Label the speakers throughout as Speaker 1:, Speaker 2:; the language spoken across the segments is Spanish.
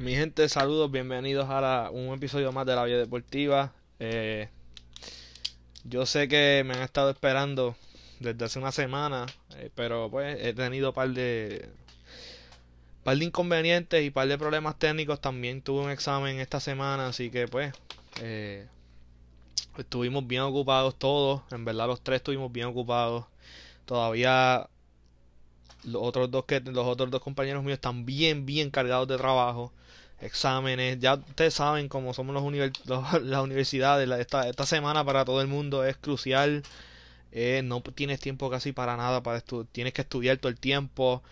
Speaker 1: Mi gente, saludos, bienvenidos a un episodio más de la Vida Deportiva. Eh, yo sé que me han estado esperando desde hace una semana, eh, pero pues he tenido par de par de inconvenientes y par de problemas técnicos. También tuve un examen esta semana, así que pues eh, estuvimos bien ocupados todos. En verdad los tres estuvimos bien ocupados. Todavía los otros dos que los otros dos compañeros míos están bien bien cargados de trabajo exámenes. Ya ustedes saben cómo somos los, las universidades. Esta, esta semana para todo el mundo es crucial. Eh, no tienes tiempo casi para nada para tienes que estudiar todo el tiempo.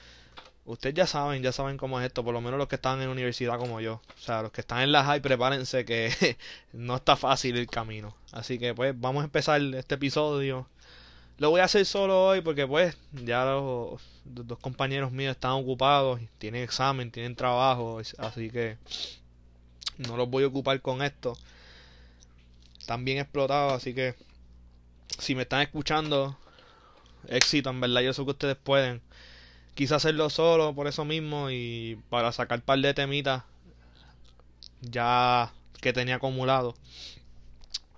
Speaker 1: Ustedes ya saben ya saben cómo es esto por lo menos los que están en universidad como yo. O sea los que están en la high prepárense que no está fácil el camino. Así que pues vamos a empezar este episodio lo voy a hacer solo hoy porque pues ya los, dos compañeros míos están ocupados, tienen examen, tienen trabajo, así que no los voy a ocupar con esto. Están bien explotados, así que si me están escuchando, éxito, en verdad yo sé que ustedes pueden. Quise hacerlo solo por eso mismo y para sacar par de temitas ya que tenía acumulado.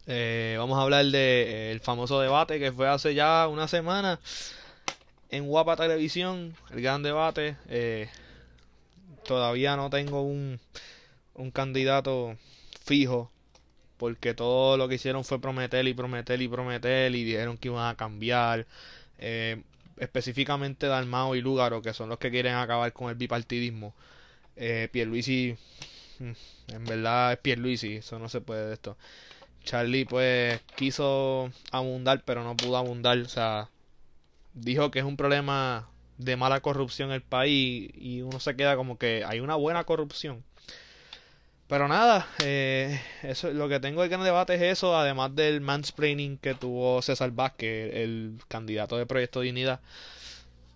Speaker 1: Eh, vamos a hablar del de, eh, famoso debate que fue hace ya una semana en Guapa Televisión, el gran debate. Eh, todavía no tengo un, un candidato fijo porque todo lo que hicieron fue prometer y prometer y prometer y dijeron que iban a cambiar. Eh, específicamente Dalmao y Lúgaro, que son los que quieren acabar con el bipartidismo. Eh, Pierluisi, mm, en verdad es Pierluisi, eso no se puede de esto. Charlie pues quiso abundar pero no pudo abundar, o sea, dijo que es un problema de mala corrupción en el país y uno se queda como que hay una buena corrupción. Pero nada, eh, eso, lo que tengo de gran debate es eso, además del mansplaining que tuvo César Vázquez, el candidato de Proyecto Dignidad,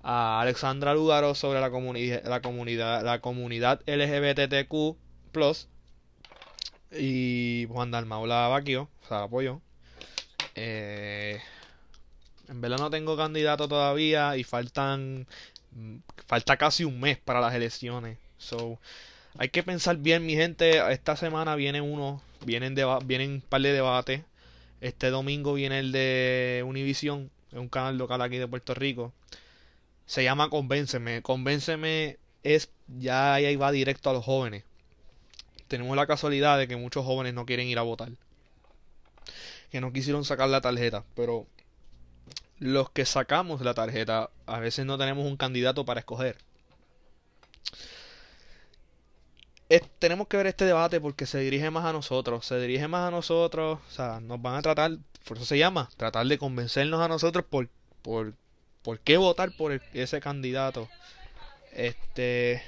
Speaker 1: a Alexandra Lugaro sobre la, comunidad la comunidad la comunidad LGBTQ+, y Juan Dalmau la vaquio, o sea, apoyo. Eh, en verdad no tengo candidato todavía y faltan falta casi un mes para las elecciones. So, hay que pensar bien, mi gente. Esta semana viene uno, vienen vienen un par de debates. Este domingo viene el de Univision, es un canal local aquí de Puerto Rico. Se llama Convénceme. Convénceme es ya ahí va directo a los jóvenes tenemos la casualidad de que muchos jóvenes no quieren ir a votar. Que no quisieron sacar la tarjeta. Pero los que sacamos la tarjeta, a veces no tenemos un candidato para escoger. tenemos que ver este debate porque se dirige más a nosotros. Se dirige más a nosotros. O sea, nos van a tratar. Por eso se llama. Tratar de convencernos a nosotros por, por, por qué votar por ese candidato. Este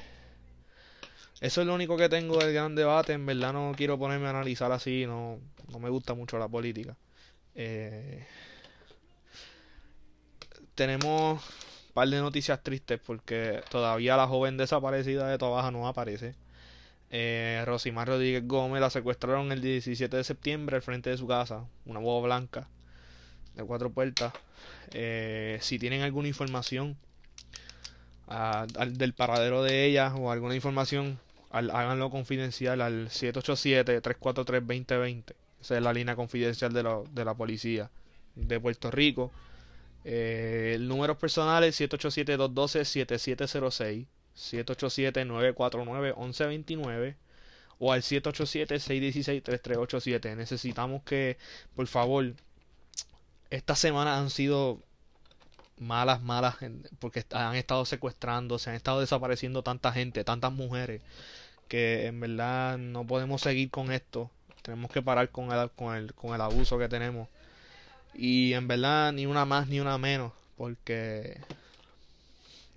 Speaker 1: eso es lo único que tengo del gran debate. En verdad no quiero ponerme a analizar así. No, no me gusta mucho la política. Eh, tenemos un par de noticias tristes porque todavía la joven desaparecida de Tobaja no aparece. Eh, Rosimar Rodríguez Gómez la secuestraron el 17 de septiembre al frente de su casa. Una boba blanca de cuatro puertas. Eh, si tienen alguna información ah, del paradero de ella o alguna información háganlo confidencial al 787-343-2020. Esa es la línea confidencial de, de la policía de Puerto Rico. Eh, el número personal es 787-212-7706, 787-949-1129 o al 787-616-3387. Necesitamos que, por favor, estas semanas han sido malas, malas, porque han estado secuestrando, se han estado desapareciendo tanta gente, tantas mujeres que en verdad no podemos seguir con esto. Tenemos que parar con el, con el, con el abuso que tenemos. Y en verdad ni una más ni una menos, porque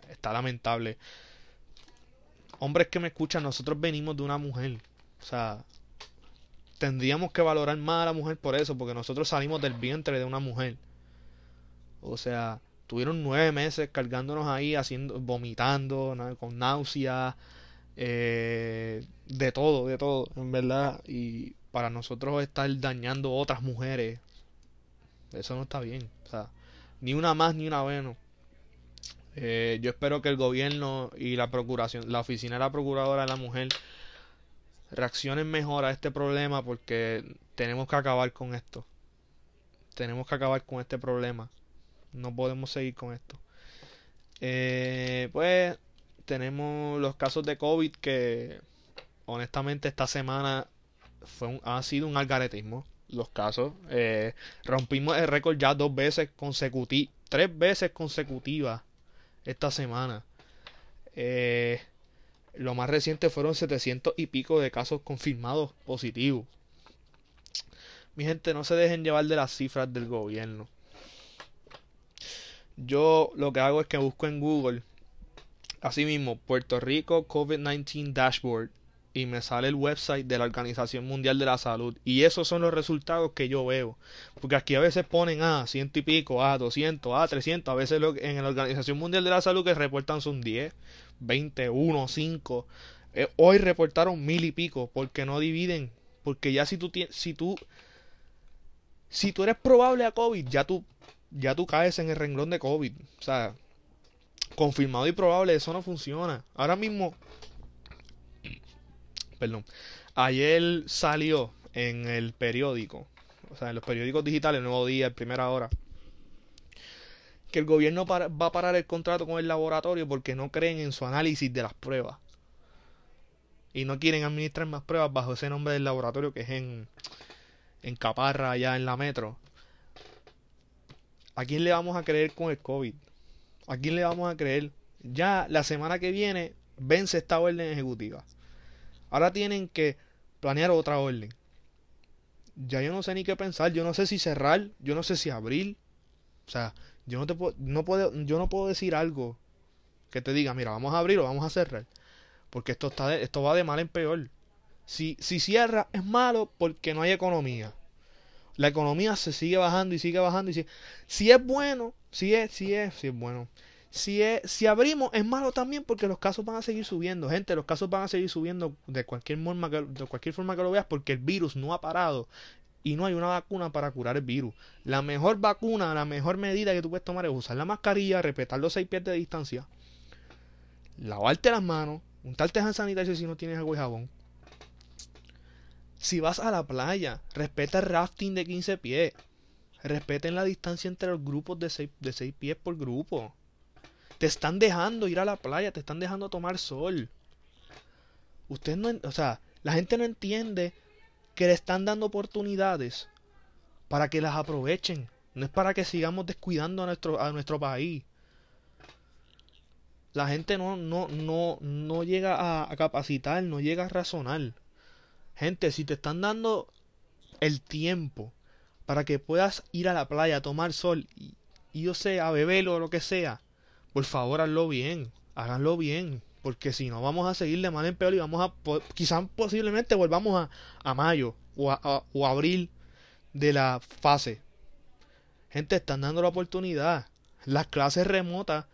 Speaker 1: está lamentable. Hombres que me escuchan, nosotros venimos de una mujer. O sea, tendríamos que valorar más a la mujer por eso, porque nosotros salimos del vientre de una mujer. O sea, tuvieron nueve meses cargándonos ahí, haciendo, vomitando, con náuseas, eh, de todo, de todo, en verdad. Y para nosotros estar dañando otras mujeres, eso no está bien. O sea, ni una más ni una menos. Eh, yo espero que el gobierno y la procuración, la oficina de la procuradora de la mujer, reaccionen mejor a este problema porque tenemos que acabar con esto. Tenemos que acabar con este problema. No podemos seguir con esto. Eh, pues tenemos los casos de COVID que honestamente esta semana fue ha sido un algaretismo. Los casos. Eh, rompimos el récord ya dos veces consecutivas. Tres veces consecutivas esta semana. Eh, lo más reciente fueron 700 y pico de casos confirmados positivos. Mi gente, no se dejen llevar de las cifras del gobierno. Yo lo que hago es que busco en Google, así mismo, Puerto Rico COVID-19 Dashboard, y me sale el website de la Organización Mundial de la Salud. Y esos son los resultados que yo veo. Porque aquí a veces ponen a ciento y pico, a 200, a 300. A veces en la Organización Mundial de la Salud que reportan son 10, 20, 1, 5. hoy reportaron mil y pico porque no dividen. Porque ya si tú, si tú, si tú eres probable a COVID, ya tú, ya tú caes en el renglón de COVID. O sea, confirmado y probable, eso no funciona. Ahora mismo perdón, ayer salió en el periódico, o sea, en los periódicos digitales, Nuevo Día, Primera Hora, que el gobierno va a parar el contrato con el laboratorio porque no creen en su análisis de las pruebas. Y no quieren administrar más pruebas bajo ese nombre del laboratorio que es en, en Caparra, allá en la metro. ¿A quién le vamos a creer con el COVID? ¿A quién le vamos a creer? Ya la semana que viene vence esta orden ejecutiva. Ahora tienen que planear otra orden. Ya yo no sé ni qué pensar. Yo no sé si cerrar. Yo no sé si abrir. O sea, yo no te puedo, no puedo, yo no puedo decir algo que te diga, mira, vamos a abrir o vamos a cerrar. Porque esto está esto va de mal en peor. Si, si cierra es malo porque no hay economía. La economía se sigue bajando y sigue bajando y. Si es bueno, si es, si es, si es bueno. Si, si abrimos es malo también porque los casos van a seguir subiendo. Gente, los casos van a seguir subiendo de cualquier, forma que, de cualquier forma que lo veas porque el virus no ha parado y no hay una vacuna para curar el virus. La mejor vacuna, la mejor medida que tú puedes tomar es usar la mascarilla, respetar los seis pies de distancia, lavarte las manos, untarte hand sanitario si no tienes agua y jabón. Si vas a la playa, respeta el rafting de 15 pies. Respeten la distancia entre los grupos de 6, de 6 pies por grupo. Te están dejando ir a la playa, te están dejando tomar sol. Usted no, o sea, la gente no entiende que le están dando oportunidades para que las aprovechen. No es para que sigamos descuidando a nuestro, a nuestro país. La gente no, no, no, no llega a capacitar, no llega a razonar. Gente, si te están dando el tiempo para que puedas ir a la playa a tomar sol y, yo sé, a beber o lo que sea, por favor hazlo bien, háganlo bien, porque si no vamos a seguir de mal en peor y vamos a, quizás posiblemente volvamos a, a mayo o a, o abril de la fase. Gente, están dando la oportunidad. Las clases remotas,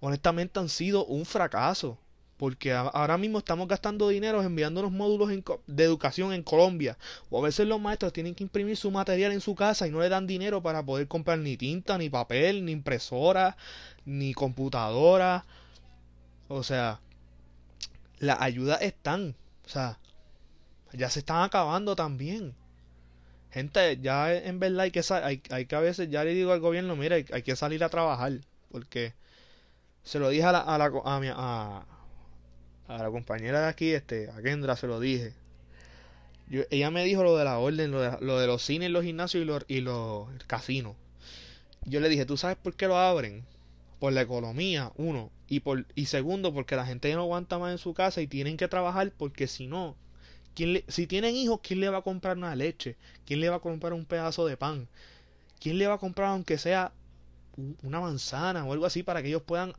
Speaker 1: honestamente, han sido un fracaso. Porque ahora mismo estamos gastando dinero enviando los módulos de educación en Colombia. O a veces los maestros tienen que imprimir su material en su casa y no le dan dinero para poder comprar ni tinta, ni papel, ni impresora, ni computadora. O sea, las ayudas están. O sea, ya se están acabando también. Gente, ya en verdad hay que, hay, hay que a veces, ya le digo al gobierno, mira, hay, que salir a trabajar. Porque se lo dije a la, a, la, a, mi, a, a la compañera de aquí, este, a Kendra se lo dije. Ella me dijo lo de la orden, lo de, lo de los cines, los gimnasios y los, y los casinos. Yo le dije, ¿tú sabes por qué lo abren? por la economía, uno, y por y segundo porque la gente no aguanta más en su casa y tienen que trabajar porque si no, ¿quién si tienen hijos, ¿quién le va a comprar una leche? ¿Quién le va a comprar un pedazo de pan? ¿Quién le va a comprar aunque sea una manzana o algo así para que ellos puedan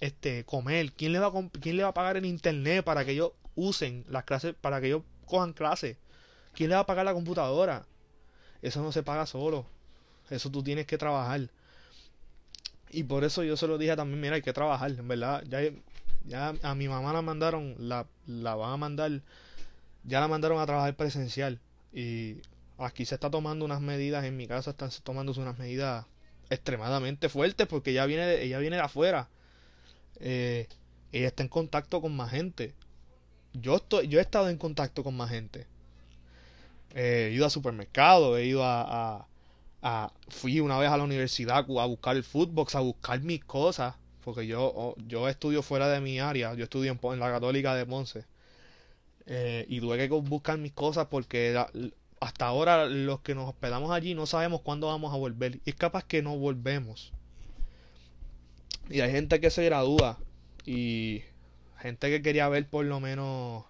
Speaker 1: este comer? ¿Quién le va a quién le va a pagar el internet para que ellos usen las clases para que ellos cojan clases? ¿Quién le va a pagar la computadora? Eso no se paga solo. Eso tú tienes que trabajar. Y por eso yo se lo dije también, mira, hay que trabajar, en verdad. Ya, ya a mi mamá la mandaron, la, la van a mandar, ya la mandaron a trabajar presencial. Y aquí se está tomando unas medidas, en mi casa están tomándose unas medidas extremadamente fuertes porque ella viene ella viene de afuera. Eh, ella está en contacto con más gente. yo, estoy, yo he estado en contacto con más gente. he ido a supermercados, he ido a, a, Fui una vez a la universidad a buscar el footbox, a buscar mis cosas. Porque yo, oh, yo estudio fuera de mi área. Yo estudio en, la Católica de Ponce. Eh, y tuve que buscar mis cosas porque hasta ahora los que nos hospedamos allí no sabemos cuándo vamos a volver. Y es capaz que no volvemos. Y hay gente que se gradúa. Y gente que quería ver por lo menos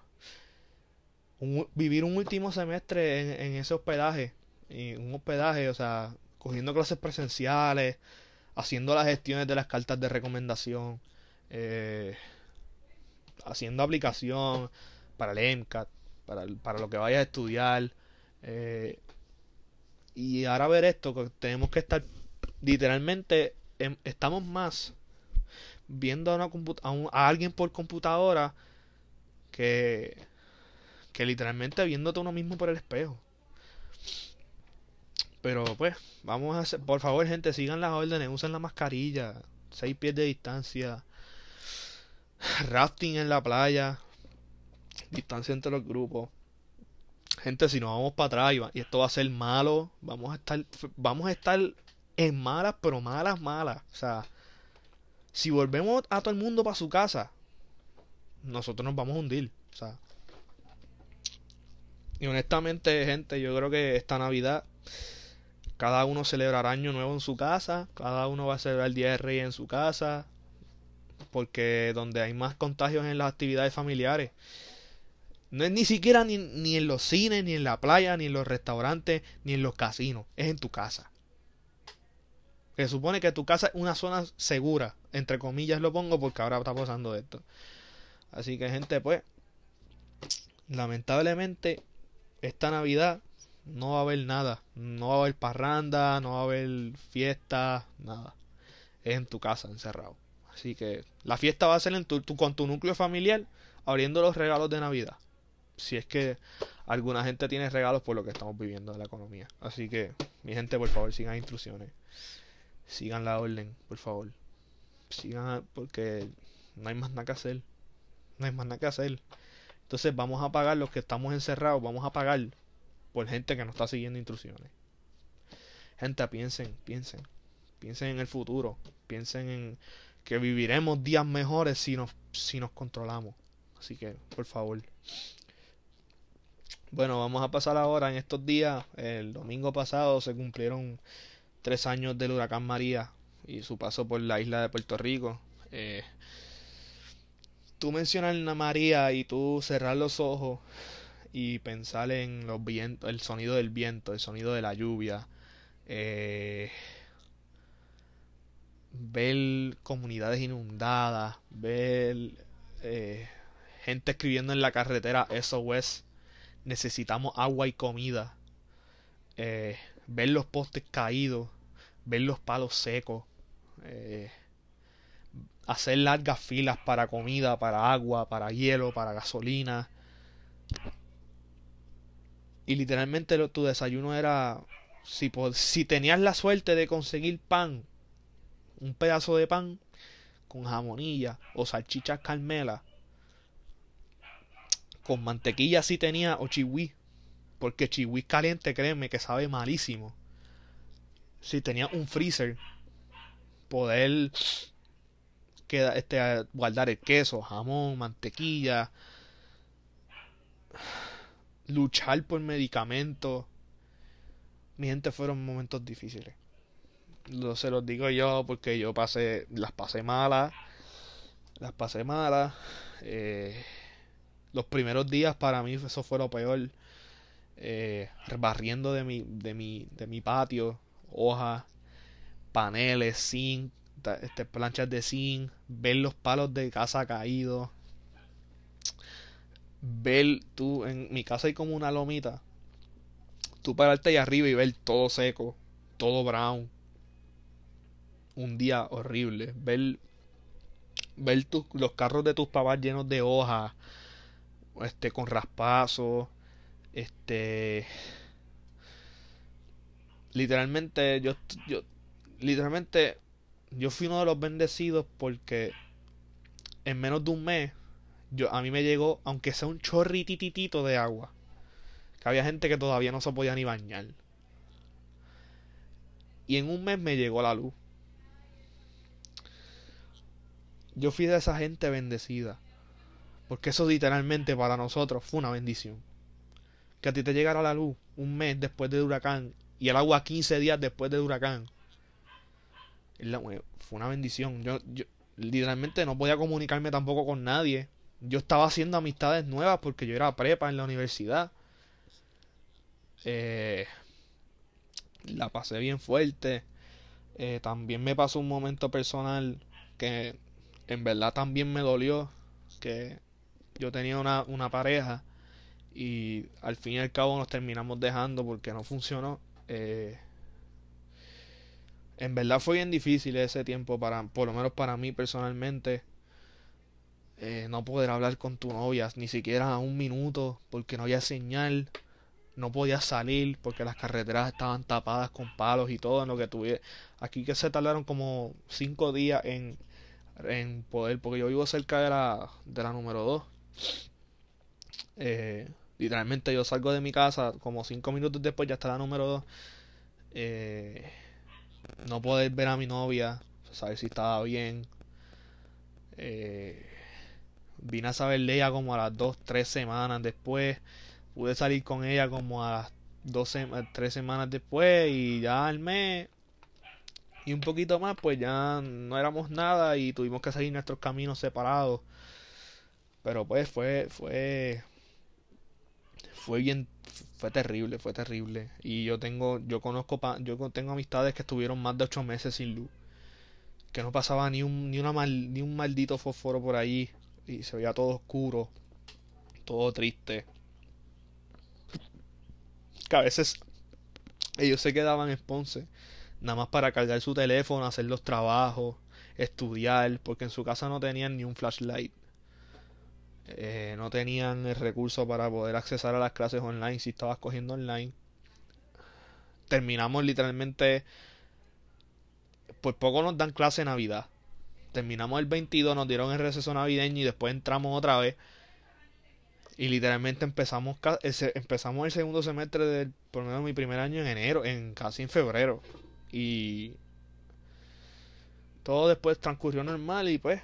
Speaker 1: vivir un último semestre en, ese hospedaje. Y un hospedaje, o sea, cogiendo clases presenciales, haciendo las gestiones de las cartas de recomendación, eh, haciendo aplicación para el MCAT, para, para lo que vayas a estudiar. Eh, y ahora ver esto, que tenemos que estar literalmente, estamos más viendo a, una a, alguien por computadora que, literalmente viéndote uno mismo por el espejo. Pero pues, vamos a hacer, por favor gente, sigan las órdenes, usen la mascarilla, 6 pies de distancia, rafting en la playa, distancia entre los grupos. Gente, si nos vamos para atrás y esto va a ser malo, vamos a estar, vamos a estar en malas, pero malas, malas. O sea, si volvemos a todo el mundo para su casa, nosotros nos vamos a hundir. O sea. Y honestamente, gente, yo creo que esta Navidad cada uno celebrará Año Nuevo en su casa, cada uno va a celebrar el Día de Reyes en su casa, porque donde hay más contagios en las actividades familiares. No es ni siquiera ni, ni en los cines, ni en la playa, ni en los restaurantes, ni en los casinos, es en tu casa. Se supone que tu casa es una zona segura, entre comillas lo pongo porque ahora está pasando esto. Así que gente, pues, lamentablemente, esta Navidad no va a haber nada. No va a haber parranda, no va a haber fiesta, nada. Es en tu casa, encerrado. Así que la fiesta va a ser en con tu núcleo familiar, abriendo los regalos de Navidad. Si es que alguna gente tiene regalos por lo que estamos viviendo en la economía. Así que, mi gente, por favor, sigan instrucciones sigan la orden, por favor. Sigan, porque no hay más nada que hacer. No hay más nada que hacer. Entonces vamos a pagar los que estamos encerrados, vamos a pagar por gente que no está siguiendo instrucciones. Gente, piensen, piensen. Piensen en el futuro. Piensen en que viviremos días mejores si nos, si nos controlamos. Así que, por favor. Bueno, vamos a pasar ahora en estos días. El domingo pasado se cumplieron tres años del huracán María y su paso por la isla de Puerto Rico. Eh, tú mencionas a María y tú cerrar los ojos y pensar en los vientos, el sonido del viento, el sonido de la lluvia, eh, ver comunidades inundadas, ver eh, gente escribiendo en la carretera SOS, necesitamos agua y comida, eh, ver los postes caídos, ver los palos secos, eh, hacer largas filas para comida, para agua, para hielo, para gasolina. Y literalmente tu desayuno era, si, si tenías la suerte de conseguir pan, un pedazo de pan con jamonilla o salchichas carmela, con mantequilla si tenía o chihui, porque chihui caliente, créeme que sabe malísimo si tenía un freezer, poder este, guardar el queso, jamón, mantequilla, luchar por medicamentos. Mi gente fueron momentos difíciles. Lo, se los digo yo porque yo pasé, las pasé malas, las pasé malas. Eh, los primeros días para mí eso fue lo peor. Eh, barriendo de mi, de mi, de mi patio, hojas, paneles, zinc, este, planchas de zinc, ver los palos de casa caídos, ver tú, en mi casa hay como una lomita, tú pararte ahí arriba y ver todo seco, todo brown, un día horrible, ver, ver los carros de tus papás llenos de hojas, este, con raspazos, este literalmente yo, yo literalmente yo fui uno de los bendecidos porque en menos de un mes Yo, a mí me llegó, aunque sea un chorrititito de agua. Que había gente que todavía no se podía ni bañar. Y en un mes me llegó la luz. Yo fui de esa gente bendecida. Porque eso literalmente para nosotros fue una bendición. Que a ti te llegara la luz un mes después del huracán y el agua 15 días después del huracán. Fue una bendición. Yo, yo literalmente no podía comunicarme tampoco con nadie. Yo estaba haciendo amistades nuevas porque yo era prepa en la universidad. Eh, la pasé bien fuerte. Eh, también me pasó un momento personal que en verdad también me dolió. Que yo tenía una, una pareja y al fin y al cabo nos terminamos dejando porque no funcionó. Eh, en verdad fue bien difícil ese tiempo para, por lo menos para mí personalmente, eh, no poder hablar con tu novia ni siquiera un minuto porque no había señal, no podía salir porque las carreteras estaban tapadas con palos y todo en lo que tuve. Aquí que se tardaron como cinco días en, en poder, porque yo vivo cerca de la, de la número 2. Eh, literalmente yo salgo de mi casa como cinco minutos después ya está la número 2. Eh, no poder ver a mi novia, saber si estaba bien. Eh, vine a saber de ella como a las dos, tres semanas después. Pude salir con ella como a las dos, tres semanas después y ya al mes y un poquito más, pues ya no éramos nada y tuvimos que seguir nuestros caminos separados. Pero pues fue, fue, fue bien, fue terrible, fue terrible. Y yo tengo, yo conozco, yo tengo amistades que estuvieron más de ocho meses sin luz. Que no pasaba ni un, ni una ni un maldito fósforo por ahí. Y se veía todo oscuro, todo triste. Que a veces ellos se quedaban en Ponce nada más para cargar su teléfono, hacer los trabajos, estudiar, porque en su casa no tenían ni un flashlight. Eh, no tenían el recurso para poder accesar a las clases online si estabas cogiendo online. Terminamos literalmente. Pues poco nos dan clase de Navidad. Terminamos el 22, nos dieron el receso navideño y después entramos otra vez. Y literalmente empezamos, empezamos el segundo semestre del, por lo menos mi primer año en enero, en casi en febrero. Y todo después transcurrió normal y pues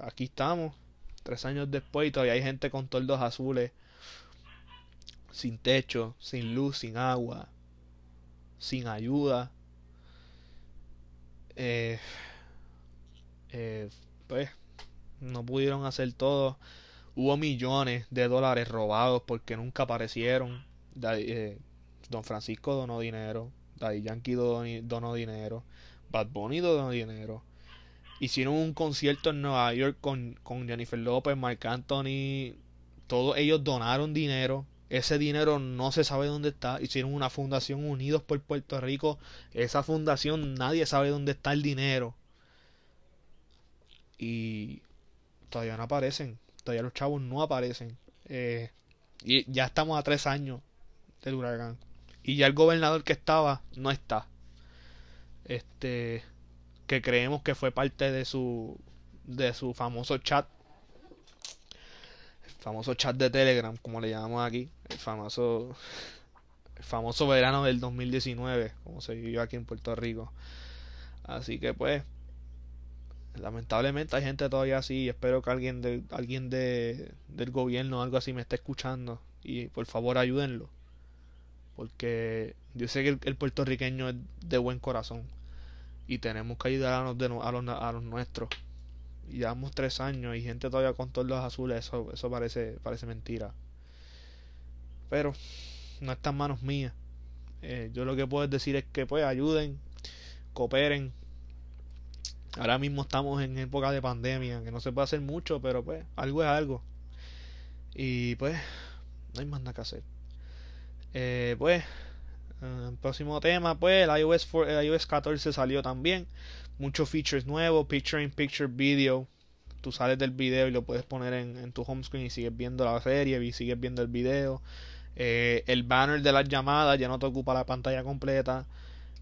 Speaker 1: aquí estamos tres años después y todavía hay gente con toldos azules, sin techo, sin luz, sin agua, sin ayuda. Eh, eh, pues no pudieron hacer todo. Hubo millones de dólares robados porque nunca aparecieron. Eh, Don Francisco donó dinero. Daddy Yankee donó dinero. Bad Bunny donó dinero hicieron un concierto en Nueva York con, con Jennifer López, Marc Anthony, todos ellos donaron dinero. Ese dinero no se sabe dónde está. Hicieron una fundación Unidos por Puerto Rico. Esa fundación nadie sabe dónde está el dinero. Y todavía no aparecen. Todavía los chavos no aparecen. Eh, y ya estamos a tres años del huracán. Y ya el gobernador que estaba no está. Este que creemos que fue parte de su de su famoso chat. El famoso chat de Telegram como le llamamos aquí. El famoso el famoso verano del 2019 como se vivió aquí en Puerto Rico. Así que pues lamentablemente hay gente todavía así espero que alguien de alguien de, del gobierno o algo así me esté escuchando y por favor ayúdenlo porque yo sé que el puertorriqueño es de buen corazón y tenemos que ayudar a los, los, a nuestros. Llevamos tres años y gente todavía con todos los azules, eso, eso parece, parece mentira. Pero no está en manos mías. Eh, yo lo que puedo decir es que pues ayuden, cooperen. Ahora mismo estamos en época de pandemia, que no se puede hacer mucho, pero pues algo es algo. Y pues no hay más nada que hacer. Eh, pues Uh, próximo tema, pues el iOS, el iOS 14 salió también. Muchos features nuevos, Picture in Picture Video. Tú sales del video y lo puedes poner en, tu home screen y sigues viendo la serie y sigues viendo el video. Eh, el banner de las llamadas ya no te ocupa la pantalla completa.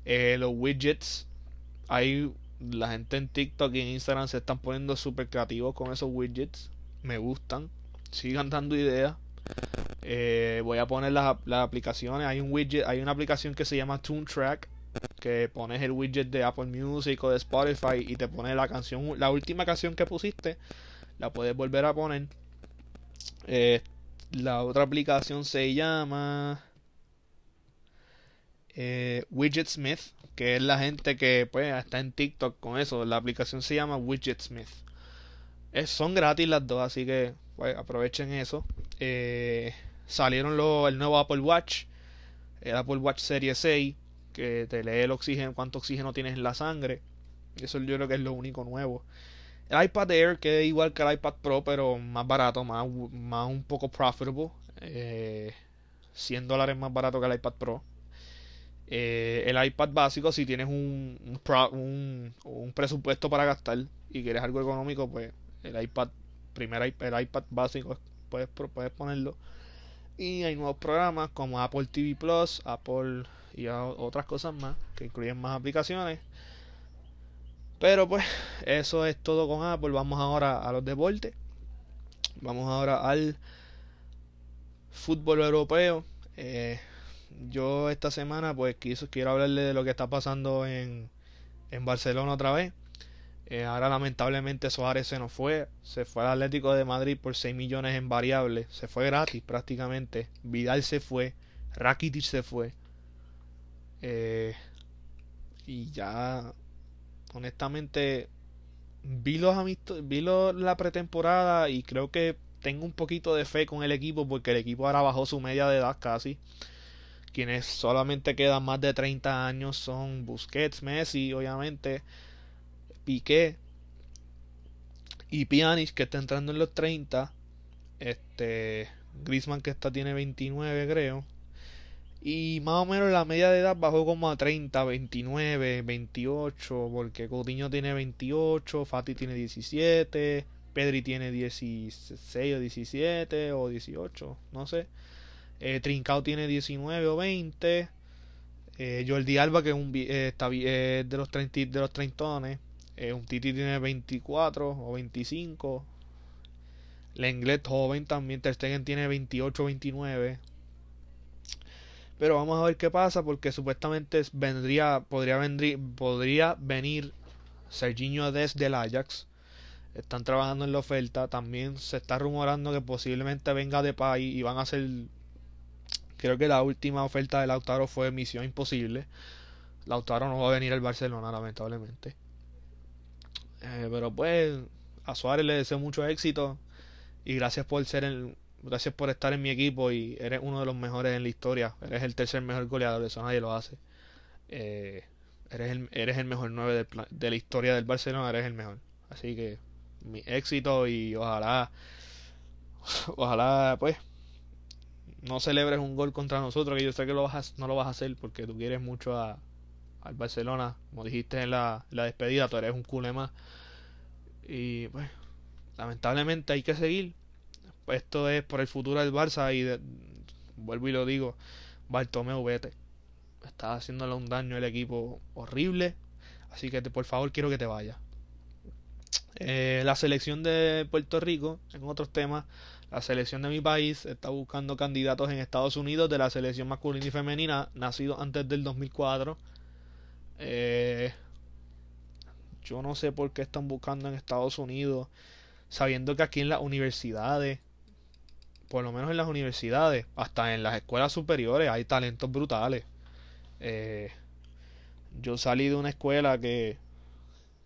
Speaker 1: Eh, los widgets. Hay la gente en TikTok y en Instagram se están poniendo súper creativos con esos widgets. Me gustan. sigan dando ideas. Eh, voy a poner las, aplicaciones. Hay un widget, hay una aplicación que se llama TuneTrack que pones el widget de Apple Music o de Spotify y te pone la canción, la última canción que pusiste, la puedes volver a poner. Eh, la otra aplicación se llama eh, Widget Smith, que es la gente que pues está en TikTok con eso. La aplicación se llama Widget Smith. son gratis las dos, así que pues, aprovechen eso. Eh, salieron lo, el nuevo Apple Watch, el Apple Watch Series 6 que te lee el oxígeno, cuánto oxígeno tienes en la sangre. Eso yo creo que es lo único nuevo. El iPad Air, que es igual que el iPad Pro, pero más barato, más, más un poco profitable. Eh, 100 dólares más barato que el iPad Pro. Eh, el iPad básico, si tienes un, un, un, presupuesto para gastar y quieres algo económico, pues el iPad, primer el iPad básico, puedes, puedes ponerlo. Y hay nuevos programas como Apple TV Plus, Apple y otras cosas más que incluyen más aplicaciones. Pero pues eso es todo con Apple. Vamos ahora a los deportes. Vamos ahora al fútbol europeo. Eh, yo esta semana pues quiero hablarle de lo que está pasando en, en Barcelona otra vez. Eh, ahora lamentablemente Suárez se nos fue. Se fue al Atlético de Madrid por 6 millones en variables. Se fue gratis prácticamente. Vidal se fue. Rakitic se fue. Eh, y ya, honestamente, vi, los vi la pretemporada y creo que tengo un poquito de fe con el equipo porque el equipo ahora bajó su media de edad casi. Quienes solamente quedan más de 30 años son Busquets, Messi, obviamente, Piqué y Pjanic que está entrando en los 30. Este, Griezmann que está tiene 29 creo. Y más o menos la media de edad bajó como a 30, 29, 28, porque Coutinho tiene 28, Fati tiene 17, Pedri tiene 16 o 17 o 18, no sé. Eh, Trincao tiene 19 o 20. Eh, Jordi Alba, que es un, eh, está, de los 30, de los 30 eh, un Titi tiene 24 o 25. Lenglet joven también, Ter Stegen tiene 28 o 29. Pero vamos a ver qué pasa porque supuestamente vendría, podría, venir, podría venir Serginho desde del Ajax. Están trabajando en la oferta. También se está rumorando que posiblemente venga de país y van a hacer. Creo que la última oferta de Lautaro fue misión imposible. Lautaro no va a venir al Barcelona, lamentablemente. Eh, pero pues a Suárez le deseo mucho éxito. Y gracias por ser el, Gracias por estar en mi equipo y eres uno de los mejores en la historia. Eres el tercer mejor goleador, eso nadie lo hace. Eh, eres, el, eres el mejor 9 de, la historia del Barcelona, eres el mejor. Así que mi éxito y ojalá, ojalá pues no celebres un gol contra nosotros, que yo sé que lo vas no lo vas a hacer porque tú quieres mucho a, al Barcelona. Como dijiste en la, la despedida, tú eres un culema. Y pues, lamentablemente hay que seguir esto es por el futuro del Barça y vuelvo y lo digo, Bartomeu vete. Está haciéndole un daño al equipo horrible, así que por favor quiero que te vayas. Eh, la selección de Puerto Rico, en otros temas, la selección de mi país está buscando candidatos en Estados Unidos de la selección masculina y femenina nacido antes del 2004. Eh, yo no sé por qué están buscando en Estados Unidos, sabiendo que aquí en las universidades por lo menos en las universidades, hasta en las escuelas superiores, hay talentos brutales. Eh, yo salí de una escuela que,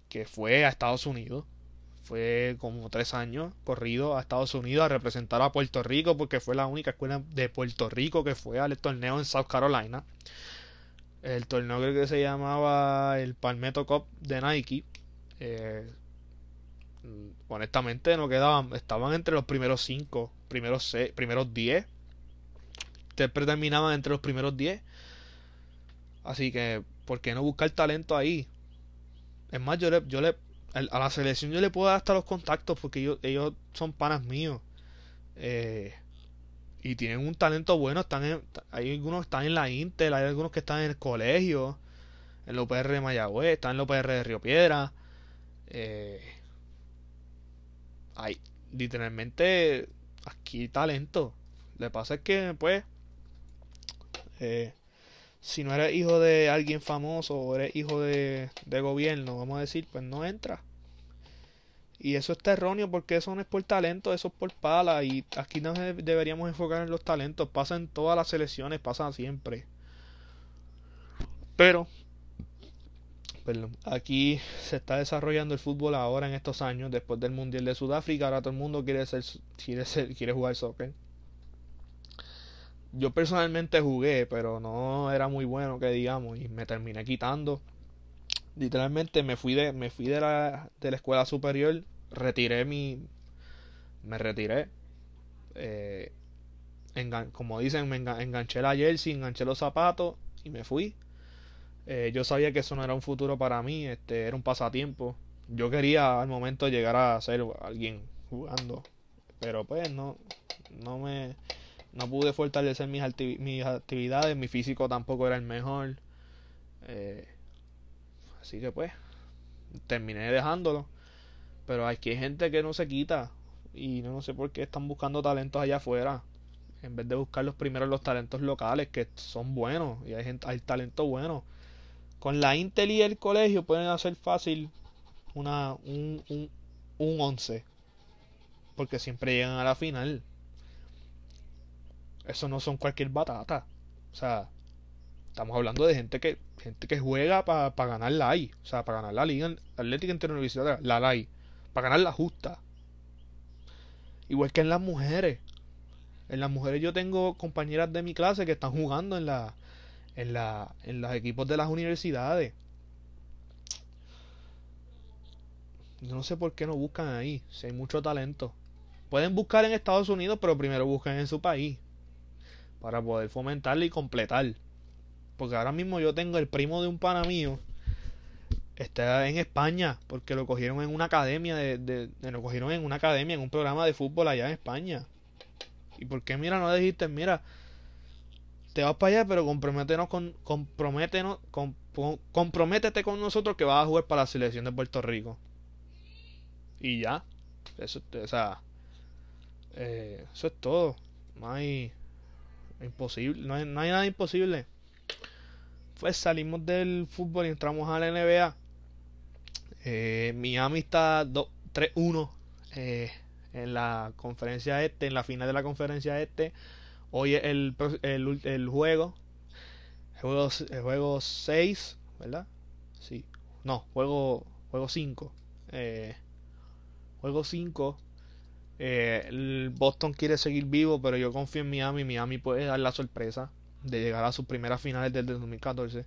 Speaker 1: que fue a Estados Unidos. Fue como tres años corrido a Estados Unidos a representar a Puerto Rico porque fue la única escuela de Puerto Rico que fue al torneo en South Carolina. El torneo que se llamaba el Palmetto Cup de Nike. Eh, honestamente no quedaban, estaban entre los primeros cinco primeros, seis, primeros 10. Siempre terminaban entre los primeros 10. Así que, ¿por qué no buscar talento ahí? Es más, yo le, yo le, a la selección yo le puedo dar hasta los contactos porque ellos, ellos son panas míos. Eh, y tienen un talento bueno. Están hay algunos que están en la Intel, hay algunos que están en el colegio, en la UPR de Mayagüez, están en la UPR de Río Piedra. Eh, hay, literalmente aquí talento. Lo que pasa es que, pues, eh, si no eres hijo de alguien famoso o eres hijo de, de gobierno, vamos a decir, pues no entra. Y eso está erróneo porque eso no es por talento, eso es por pala. Y aquí no deberíamos enfocar en los talentos. Pasa en todas las selecciones, pasa siempre. Pero, aquí se está desarrollando el fútbol ahora en estos años, después del Mundial de Sudáfrica. Ahora todo el mundo quiere, ser, quiere, ser, quiere jugar soccer. Yo personalmente jugué, pero no era muy bueno que digamos. Y me terminé quitando literalmente me fui de me fui de la, de la escuela superior retiré mi. Me retiré. Eh, como dicen, me enganché la jersey, enganché los zapatos y me fui. Eh, yo sabía que eso no era un futuro para mí, este era un pasatiempo. Yo quería al momento llegar a ser alguien jugando, pero pues no, no me, no pude fortalecer mis, mis actividades, mi físico tampoco era el mejor, eh, así que pues terminé dejándolo. Pero aquí hay gente que no se quita. Y no sé por qué están buscando talentos allá afuera. En vez de buscar los primeros los talentos locales, que son buenos. Y hay, gente, hay talento bueno. Con la Intel y el colegio pueden hacer fácil una, un, un, un 11. Porque siempre llegan a la final. Eso no son cualquier batata. O sea, estamos hablando de gente que gente que juega para ganar la AI. O sea, para ganar la Liga Atlética Interuniversitaria. La LAI para ganar la justa. Igual que en las mujeres. En las mujeres yo tengo compañeras de mi clase que están jugando en la en la en los equipos de las universidades. Yo no sé por qué no buscan ahí, si hay mucho talento. Pueden buscar en Estados Unidos, pero primero buscan en su país para poder fomentarlo y completar. Porque ahora mismo yo tengo el primo de un pana mío está en España porque lo cogieron en una academia de, de, lo cogieron en una academia en un programa de fútbol allá en España. Y por qué mira no dijiste mira te vas para allá pero comprométenos con comprométenos con, comprométete con nosotros que vas a jugar para la selección de Puerto Rico y ya. Eso o sea eh, eso es todo. No hay imposible no hay, no hay nada imposible. Pues salimos del fútbol y entramos a la NBA eh, Miami está 3-1 eh, en la conferencia este, en la final de la conferencia este. Hoy es el, el, el juego. juego, el juego 6, ¿verdad? Sí. No, juego juego 5. Eh, juego 5. Eh, el Boston quiere seguir vivo, pero yo confío en Miami. Miami puede dar la sorpresa de llegar a sus primeras finales desde el 2014.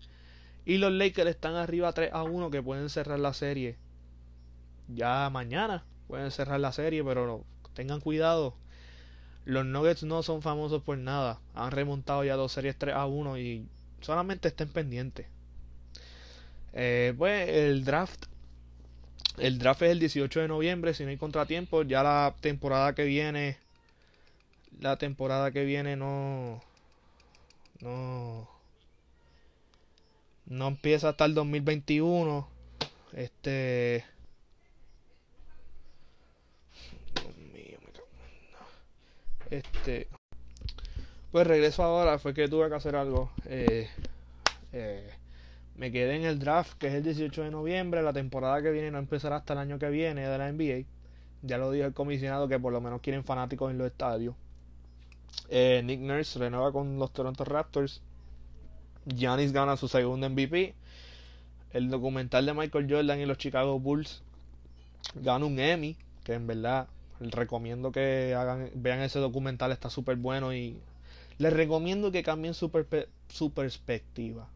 Speaker 1: Y los Lakers están arriba 3 a 1 que pueden cerrar la serie. Ya mañana pueden cerrar la serie, pero tengan cuidado. Los Nuggets no son famosos por nada. Han remontado ya dos series 3 a 1 y solamente estén pendientes. Eh, pues el draft. El draft es el 18 de noviembre, si no hay contratiempo. Ya la temporada que viene. La temporada que viene no. No no empieza hasta el 2021. Este. Dios mío, me Este. Pues regreso ahora, fue que tuve que hacer algo. Eh, eh, me quedé en el draft, que es el 18 de noviembre. La temporada que viene no empezará hasta el año que viene de la NBA. Ya lo dijo el comisionado que por lo menos quieren fanáticos en los estadios. Eh, Nick Nurse renueva con los Toronto Raptors. Giannis gana su segundo MVP. El documental de Michael Jordan y los Chicago Bulls gana un Emmy, que en verdad recomiendo que hagan, vean ese documental, está súper bueno y les recomiendo que cambien su, su perspectiva.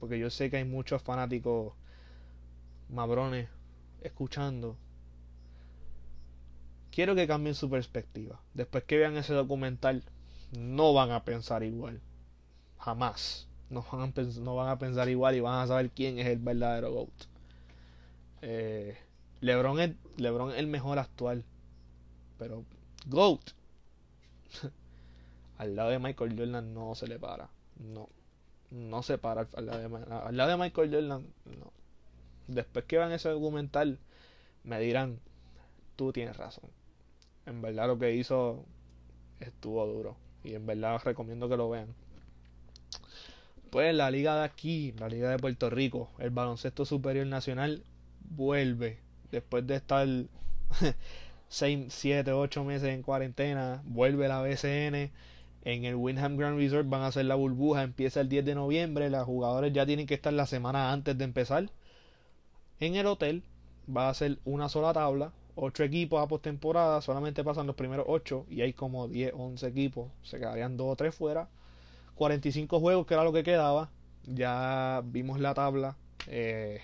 Speaker 1: Porque yo sé que hay muchos fanáticos mabrones escuchando. Quiero que cambien su perspectiva. Después que vean ese documental, no van a pensar igual. Jamás no van, a no van a pensar igual y van a saber quién es el verdadero GOAT. Eh, Lebron, es, Lebron el mejor actual. Pero GOAT. al lado de Michael Jordan no se le para. No. No se para al lado de, al lado de Michael Jordan. No. Después que vean ese documental, me dirán, tú tienes razón. En verdad lo que hizo estuvo duro. Y en verdad recomiendo que lo vean. Pues la liga de aquí, la liga de Puerto Rico, el baloncesto superior nacional vuelve después de estar 6, 7, 8 meses en cuarentena, vuelve la BCN. En el Windham Grand Resort van a hacer la burbuja, empieza el 10 de noviembre, los jugadores ya tienen que estar la semana antes de empezar. En el hotel va a ser una sola tabla, 8 equipos a postemporada, solamente pasan los primeros 8 y hay como 10, 11 equipos, se quedarían 2 o 3 fuera 45 juegos, que era lo que quedaba. Ya vimos la tabla. Eh,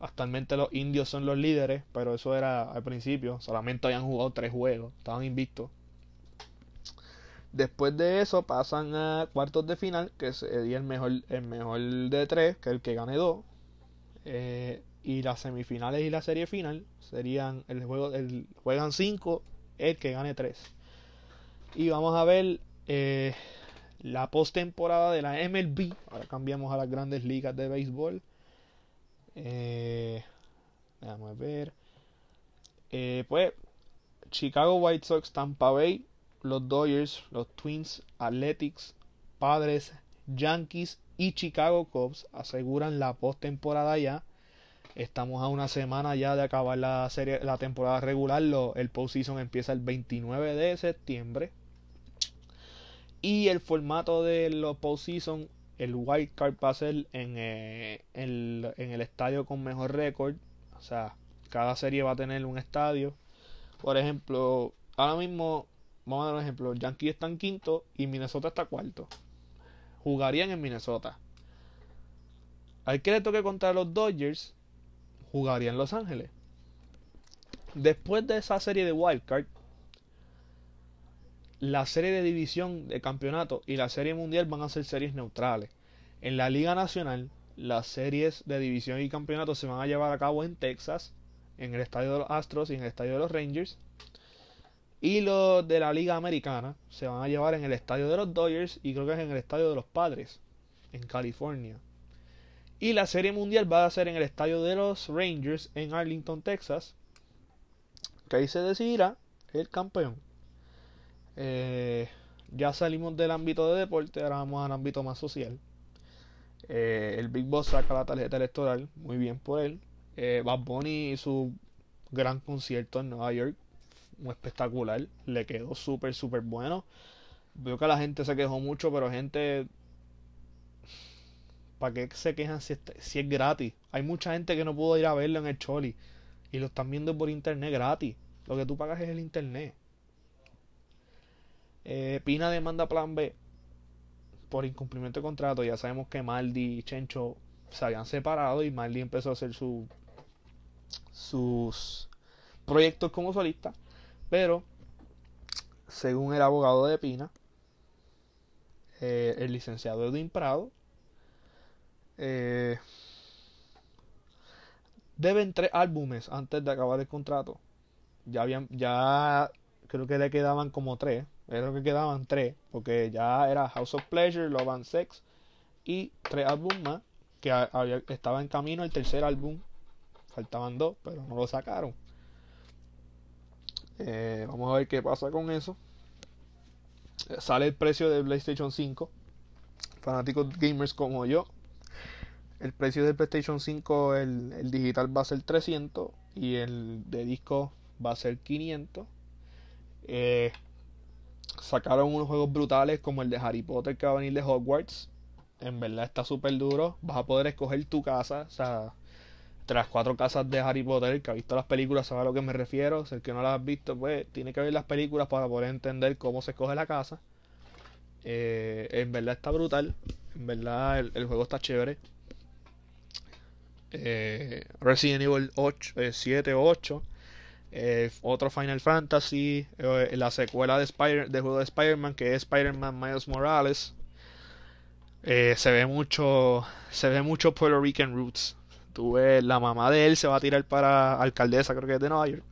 Speaker 1: actualmente los indios son los líderes, pero eso era al principio. Solamente habían jugado 3 juegos, estaban invictos. Después de eso pasan a cuartos de final, que sería el mejor, el mejor de 3, que es el que gane 2. Eh, y las semifinales y la serie final serían el juego, el, juegan 5, el que gane 3. Y vamos a ver eh, la postemporada de la MLB. Ahora cambiamos a las grandes ligas de béisbol. Eh, a ver. Eh, pues Chicago White Sox, Tampa Bay, los Dodgers, los Twins, Athletics, Padres, Yankees y Chicago Cubs aseguran la postemporada ya. Estamos a una semana ya de acabar la serie, la temporada regular. Lo, el postseason empieza el 29 de septiembre. Y el formato de los postseason, el wild card va a ser en, eh, el, en el estadio con mejor récord. O sea, cada serie va a tener un estadio. Por ejemplo, ahora mismo, vamos a dar un ejemplo: Yankees está en quinto y Minnesota está cuarto. Jugarían en Minnesota. Al que le toque contra los Dodgers, jugaría en Los Ángeles. Después de esa serie de wildcard, la serie de división de campeonato y la serie mundial van a ser series neutrales. En la Liga Nacional, las series de división y campeonato se van a llevar a cabo en Texas, en el estadio de los Astros y en el estadio de los Rangers. Y los de la Liga Americana se van a llevar en el estadio de los Dodgers y creo que es en el estadio de los Padres, en California. Y la serie mundial va a ser en el estadio de los Rangers en Arlington, Texas. Que ahí se decidirá el campeón. Eh, ya salimos del ámbito de deporte, ahora vamos al ámbito más social. Eh, el Big Boss saca la tarjeta electoral, muy bien por él. Eh, Bad Bunny y su gran concierto en Nueva York, muy espectacular, le quedó súper, súper bueno. Veo que la gente se quejó mucho, pero gente, ¿para qué se quejan si, si es gratis? Hay mucha gente que no pudo ir a verlo en el Choli y lo están viendo por internet gratis. Lo que tú pagas es el internet. Eh, Pina demanda Plan B por incumplimiento de contrato. Ya sabemos que Maldi y Chencho se habían separado y Maldi empezó a hacer su, sus proyectos como solista. Pero, según el abogado de Pina, eh, el licenciado Edwin Prado, eh, deben tres álbumes antes de acabar el contrato. Ya habían, ya creo que le quedaban como tres era lo que quedaban tres, porque ya era House of Pleasure, Love and Sex y tres álbumes más, que había, estaba en camino el tercer álbum. Faltaban dos, pero no lo sacaron. Eh, vamos a ver qué pasa con eso. Sale el precio de PlayStation 5. Fanáticos gamers como yo. El precio del PlayStation 5, el, el digital va a ser 300 y el de disco va a ser 500. Eh, sacaron unos juegos brutales como el de Harry Potter que va a venir de Hogwarts. En verdad está súper duro. Vas a poder escoger tu casa. O sea, entre las cuatro casas de Harry Potter, el que ha visto las películas sabe a lo que me refiero. Si el que no las ha visto, pues tiene que ver las películas para poder entender cómo se escoge la casa. Eh, en verdad está brutal. En verdad el, juego está chévere. Eh, Resident Evil 8, 7 8 otro Final Fantasy, eh, la secuela de Spider del juego de Spider-Man que es Spider-Man Miles Morales. Eh, se ve mucho se ve mucho Puerto Rican roots. Tuve la mamá de él se va a tirar para alcaldesa, creo que es de Nueva York.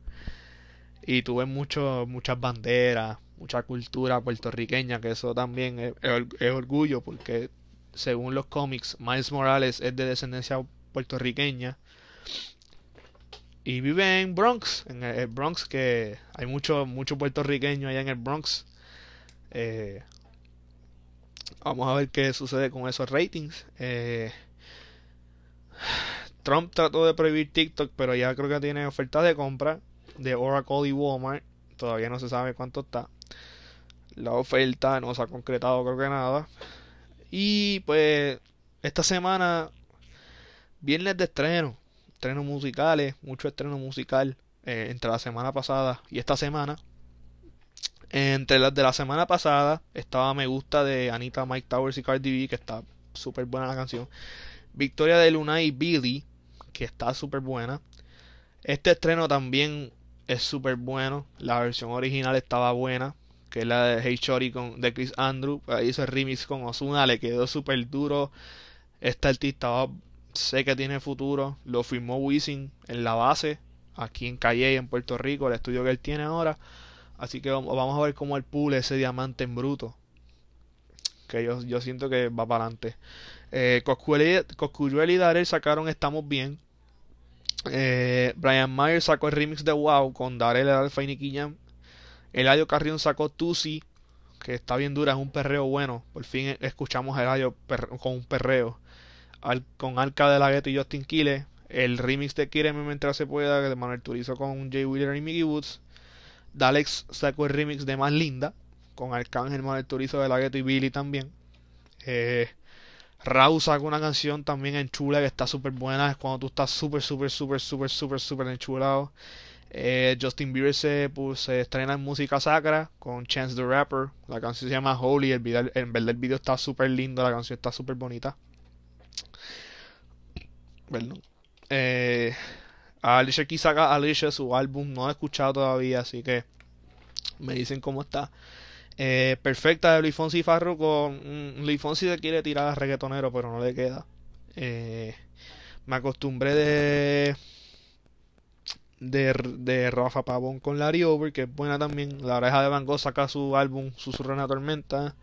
Speaker 1: Y tuve mucho muchas banderas, mucha cultura puertorriqueña, que eso también es, es orgullo porque según los cómics Miles Morales es de descendencia puertorriqueña Y vive en Bronx, en el Bronx, que hay mucho, mucho puertorriqueño allá en el Bronx. Eh, vamos a ver qué sucede con esos ratings. Eh, Trump trató de prohibir TikTok, pero ya creo que tiene oferta de compra de Oracle y Walmart. Todavía no se sabe cuánto está. La oferta no se ha concretado, creo que nada. Y pues, esta semana, viernes de estreno, estrenos musicales, mucho estreno musical eh, entre la semana pasada y esta semana. Entre las de la semana pasada estaba Me Gusta de Anita, Mike Towers y Cardi B, que está súper buena la canción. Victoria de Luna y Billy, que está súper buena. Este estreno también es súper bueno. La versión original estaba buena, que es la de Hey Shorty con, de Chris Andrew. Ahí hizo el remix con Ozuna, le quedó súper duro. Este artista sé que tiene futuro. Lo firmó Wisin en la base, aquí en Calle, en Puerto Rico, el estudio que él tiene ahora. Así que vamos a ver cómo él pule ese diamante en bruto. Que yo, yo siento que va para adelante. Eh, Coscuyuel y Darel sacaron Estamos Bien. Eh, Brian Myers sacó el remix de Wow con Darel, Alfa y Nicky Jam. Eladio Carrión sacó Tusi, que está bien dura, es un perreo bueno. Por fin escuchamos a Eladio con un perreo. Con Alca de la Gueto y Justin Kille. El remix de Quíreme mientras se pueda, de Manuel Turizo con Jay Wheeler y Mickey Woods. Dalex sacó el remix de Más Linda, con Arcángel Manuel Turizo de la Gueto y Billy también. Eh, Raúl sacó una canción también en chula que está súper buena. Es cuando tú estás súper, súper, súper, súper, súper, súper enchulado. Eh, Justin Bieber se, pues, estrena en música sacra con Chance the Rapper. La canción se llama Holy. El video, en verdad el video está súper lindo. La canción está súper bonita. Perdón. Eh, Alicia aquí saca Alicia su álbum. No he escuchado todavía, así que me dicen cómo está. Eh, perfecta de Luis Fonsi y Farro con mm, Luis Fonsi se quiere tirar a reggaetonero, pero no le queda. Eh, me acostumbré de, de de Rafa Pavón con Larry Over, que es buena también. La oreja de Van Gogh saca su álbum Susurro en la Tormenta.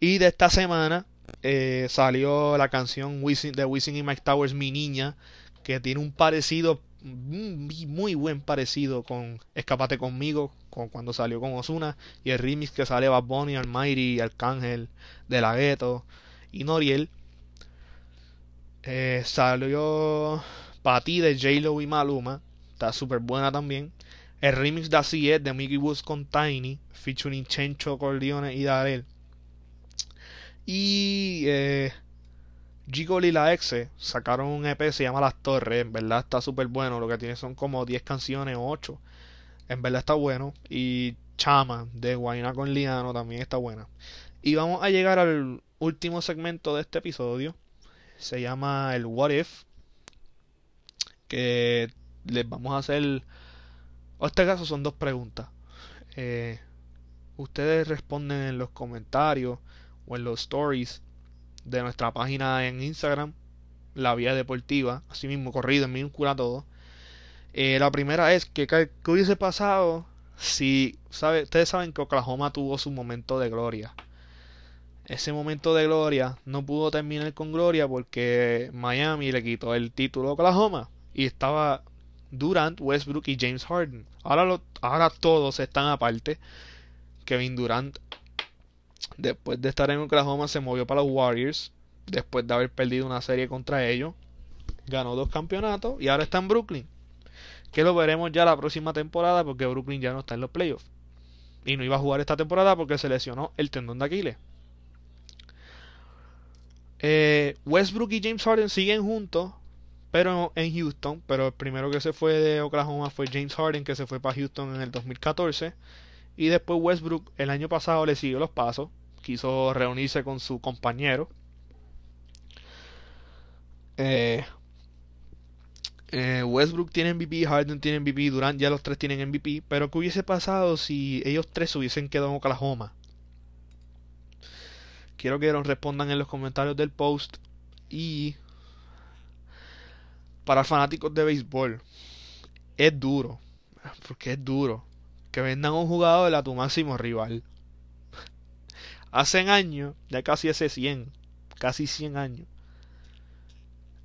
Speaker 1: Y de esta semana eh, salió la canción de Wisin y Mike Towers, Mi Niña, que tiene un parecido muy buen parecido con Escapate conmigo, con cuando salió con Osuna, y el remix que sale Bad Bunny, Almighty, Arcángel, De La Ghetto y Noriel. Eh, salió Pati de J-Lo y Maluma, está súper buena también. El remix de Así es de Mickey Woods con Tiny, featuring Chencho, Corleone y Darel. Y eh, y la Exe sacaron un EP, se llama Las Torres, en verdad está súper bueno, lo que tiene son como 10 canciones o 8, en verdad está bueno, y Chama de Guayna con Liano también está buena. Y vamos a llegar al último segmento de este episodio, se llama el What If, que les vamos a hacer, en este caso son dos preguntas. Eh, ustedes responden en los comentarios o en los stories de nuestra página en Instagram, La Vía Deportiva, así mismo corrido en minúscula todo. Eh, la primera es que ¿qué hubiese pasado si sabe, ustedes saben que Oklahoma tuvo su momento de gloria. Ese momento de gloria no pudo terminar con gloria porque Miami le quitó el título a Oklahoma y estaba Durant, Westbrook y James Harden. Ahora, ahora todos están aparte. Kevin Durant Después de estar en Oklahoma se movió para los Warriors. Después de haber perdido una serie contra ellos. Ganó dos campeonatos y ahora está en Brooklyn. Que lo veremos ya la próxima temporada porque Brooklyn ya no está en los playoffs. Y no iba a jugar esta temporada porque se lesionó el tendón de Aquiles. Eh, Westbrook y James Harden siguen juntos, pero en Houston. Pero el primero que se fue de Oklahoma fue James Harden, que se fue para Houston en el 2014. Y después Westbrook el año pasado le siguió los pasos, quiso reunirse con su compañero. Eh, eh, Westbrook tiene MVP, Harden tiene MVP, Durant ya los tres tienen MVP. Pero ¿qué hubiese pasado si ellos tres hubiesen quedado en Oklahoma? Quiero que nos respondan en los comentarios del post. Y para fanáticos de béisbol, es duro. Porque es duro que vendan un jugador a tu máximo rival. Hace años, ya casi hace 100, casi 100 años,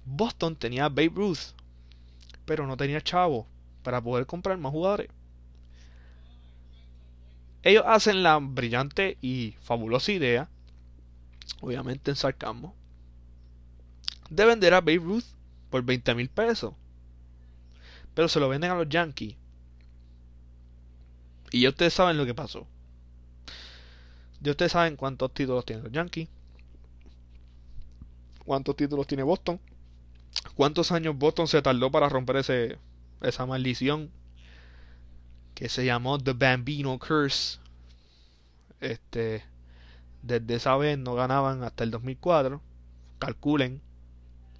Speaker 1: Boston tenía Babe Ruth, pero no tenía chavo. para poder comprar más jugadores. Ellos hacen la brillante y fabulosa idea, obviamente en sarcasmo, de vender a Babe Ruth por 20 mil pesos. Pero se lo venden a los Yankees. Y ya ustedes saben lo que pasó. Ya ustedes saben cuántos títulos tienen los Yankees. Cuántos títulos tiene Boston. Cuántos años Boston se tardó para romper ese, esa maldición que se llamó The Bambino Curse. Este, desde esa vez no ganaban hasta el 2004. Calculen.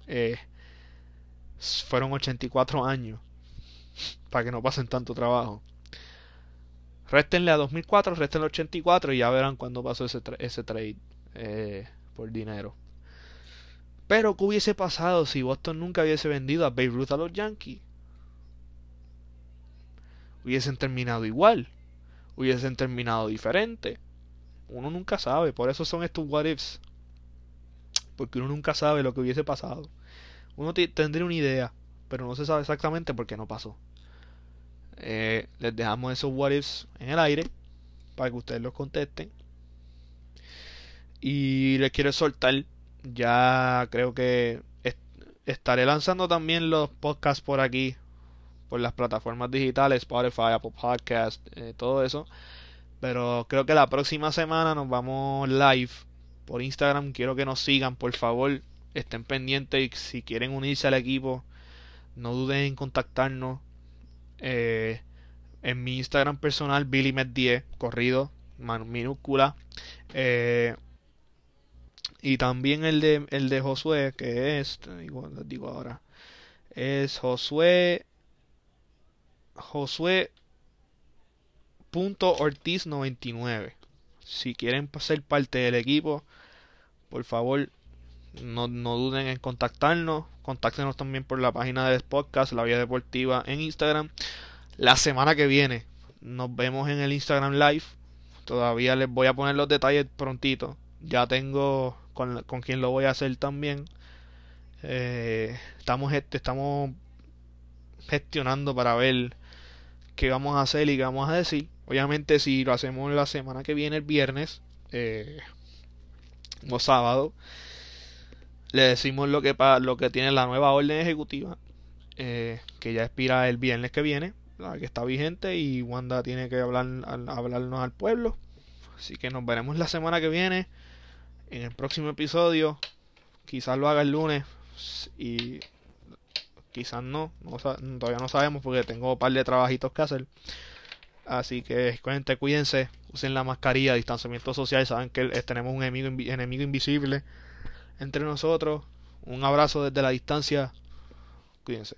Speaker 1: Eh, fueron 84 años para que no pasen tanto trabajo. Réstenle a 2004, réstenle a 84 y ya verán cuándo pasó ese, ese trade eh, por dinero. Pero ¿qué hubiese pasado si Boston nunca hubiese vendido a Babe Ruth a los Yankees? Hubiesen terminado igual. Hubiesen terminado diferente. Uno nunca sabe. Por eso son estos what ifs. Porque uno nunca sabe lo que hubiese pasado. Uno tendría una idea. Pero no se sabe exactamente por qué no pasó. Eh, les dejamos esos what ifs en el aire para que ustedes los contesten. Y les quiero soltar, ya creo que estaré lanzando también los podcasts por aquí, por las plataformas digitales, Spotify, Apple Podcast, eh, todo eso. Pero creo que la próxima semana nos vamos live por Instagram. Quiero que nos sigan, por favor. Estén pendientes y si quieren unirse al equipo, no duden en contactarnos. Eh, en mi Instagram personal, BillyMed10, corrido, minúscula. Eh, y también el de, el de Josué, que es, digo, digo ahora, es Josué. Josué. Ortiz 99. Si quieren ser parte del equipo, por favor, no, no duden en contactarnos. Contáctenos también por la página de podcast, La Vía Deportiva, en Instagram. La semana que viene nos vemos en el Instagram Live. Todavía les voy a poner los detalles prontito. Ya tengo con, con quien lo voy a hacer también. Eh, estamos, estamos gestionando para ver qué vamos a hacer y qué vamos a decir. Obviamente si lo hacemos la semana que viene, el viernes eh, o sábado, le decimos lo que, lo que tiene la nueva orden ejecutiva, eh, que ya expira el viernes que viene, la que está vigente, y Wanda tiene que hablar, hablarnos al pueblo. Así que nos veremos la semana que viene en el próximo episodio. Quizás lo haga el lunes y quizás no, todavía no sabemos porque tengo un par de trabajitos que hacer. Así que cuídense, cuídense, usen la mascarilla, distanciamiento social, saben que tenemos un enemigo, enemigo invisible entre nosotros. Un abrazo desde la distancia. Cuídense.